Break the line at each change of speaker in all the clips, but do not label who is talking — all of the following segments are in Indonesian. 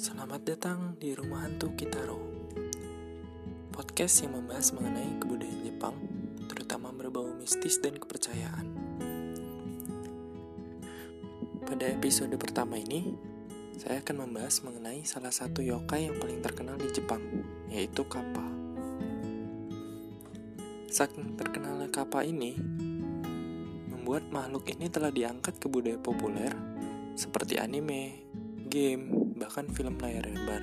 Selamat datang di Rumah Hantu Kitaro Podcast yang membahas mengenai kebudayaan Jepang Terutama berbau mistis dan kepercayaan. Pada episode pertama ini Saya akan membahas mengenai salah satu yokai yang paling terkenal di Jepang Yaitu Kappa Saking terkenalnya Kappa ini Membuat makhluk ini telah diangkat ke budaya populer Seperti anime, game, bahkan film layar lebar.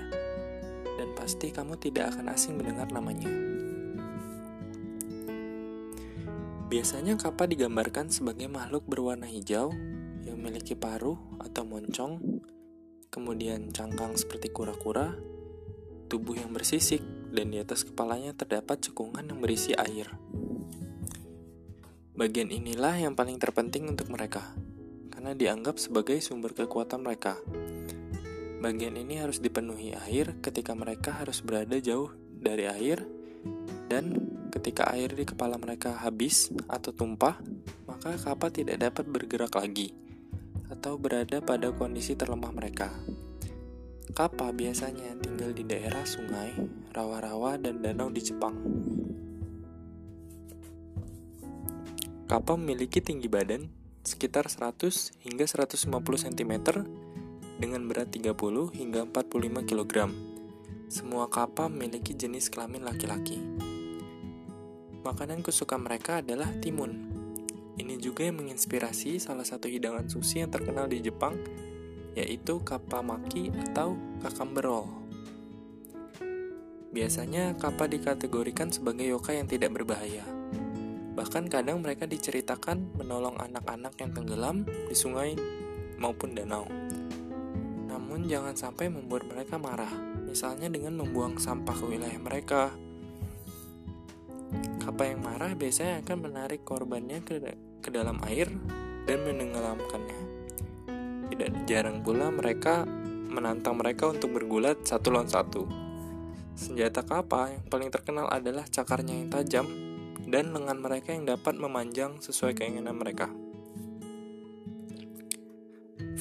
Dan pasti kamu tidak akan asing mendengar namanya. Biasanya kappa digambarkan sebagai makhluk berwarna hijau yang memiliki paruh atau moncong, kemudian cangkang seperti kura-kura, tubuh yang bersisik, dan di atas kepalanya terdapat cekungan yang berisi air. Bagian inilah yang paling terpenting untuk mereka, karena dianggap sebagai sumber kekuatan mereka. Bagian ini harus dipenuhi air ketika mereka harus berada jauh dari air dan ketika air di kepala mereka habis atau tumpah, maka kapal tidak dapat bergerak lagi atau berada pada kondisi terlemah mereka. Kapal biasanya tinggal di daerah sungai, rawa-rawa, dan danau di Jepang. Kapal memiliki tinggi badan sekitar 100 hingga 150 cm dengan berat 30 hingga 45 kg. Semua kapal memiliki jenis kelamin laki-laki. Makanan kesukaan mereka adalah timun. Ini juga yang menginspirasi salah satu hidangan sushi yang terkenal di Jepang, yaitu kappa maki atau kakamberol. Biasanya kappa dikategorikan sebagai yokai yang tidak berbahaya. Bahkan kadang mereka diceritakan menolong anak-anak yang tenggelam di sungai maupun danau namun jangan sampai membuat mereka marah, misalnya dengan membuang sampah ke wilayah mereka. Kapal yang marah biasanya akan menarik korbannya ke, ke dalam air dan menenggelamkannya. Tidak jarang pula mereka menantang mereka untuk bergulat satu lawan satu. Senjata kapal yang paling terkenal adalah cakarnya yang tajam dan lengan mereka yang dapat memanjang sesuai keinginan mereka.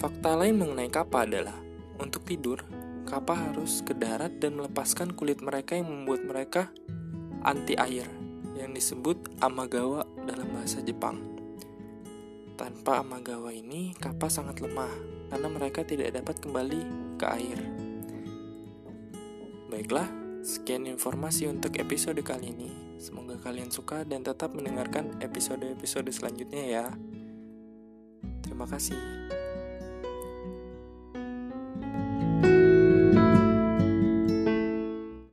Fakta lain mengenai kapal adalah untuk tidur, kapal harus ke darat dan melepaskan kulit mereka yang membuat mereka anti air, yang disebut amagawa dalam bahasa Jepang. Tanpa amagawa ini, kapal sangat lemah karena mereka tidak dapat kembali ke air. Baiklah, sekian informasi untuk episode kali ini. Semoga kalian suka dan tetap mendengarkan episode-episode selanjutnya ya. Terima kasih.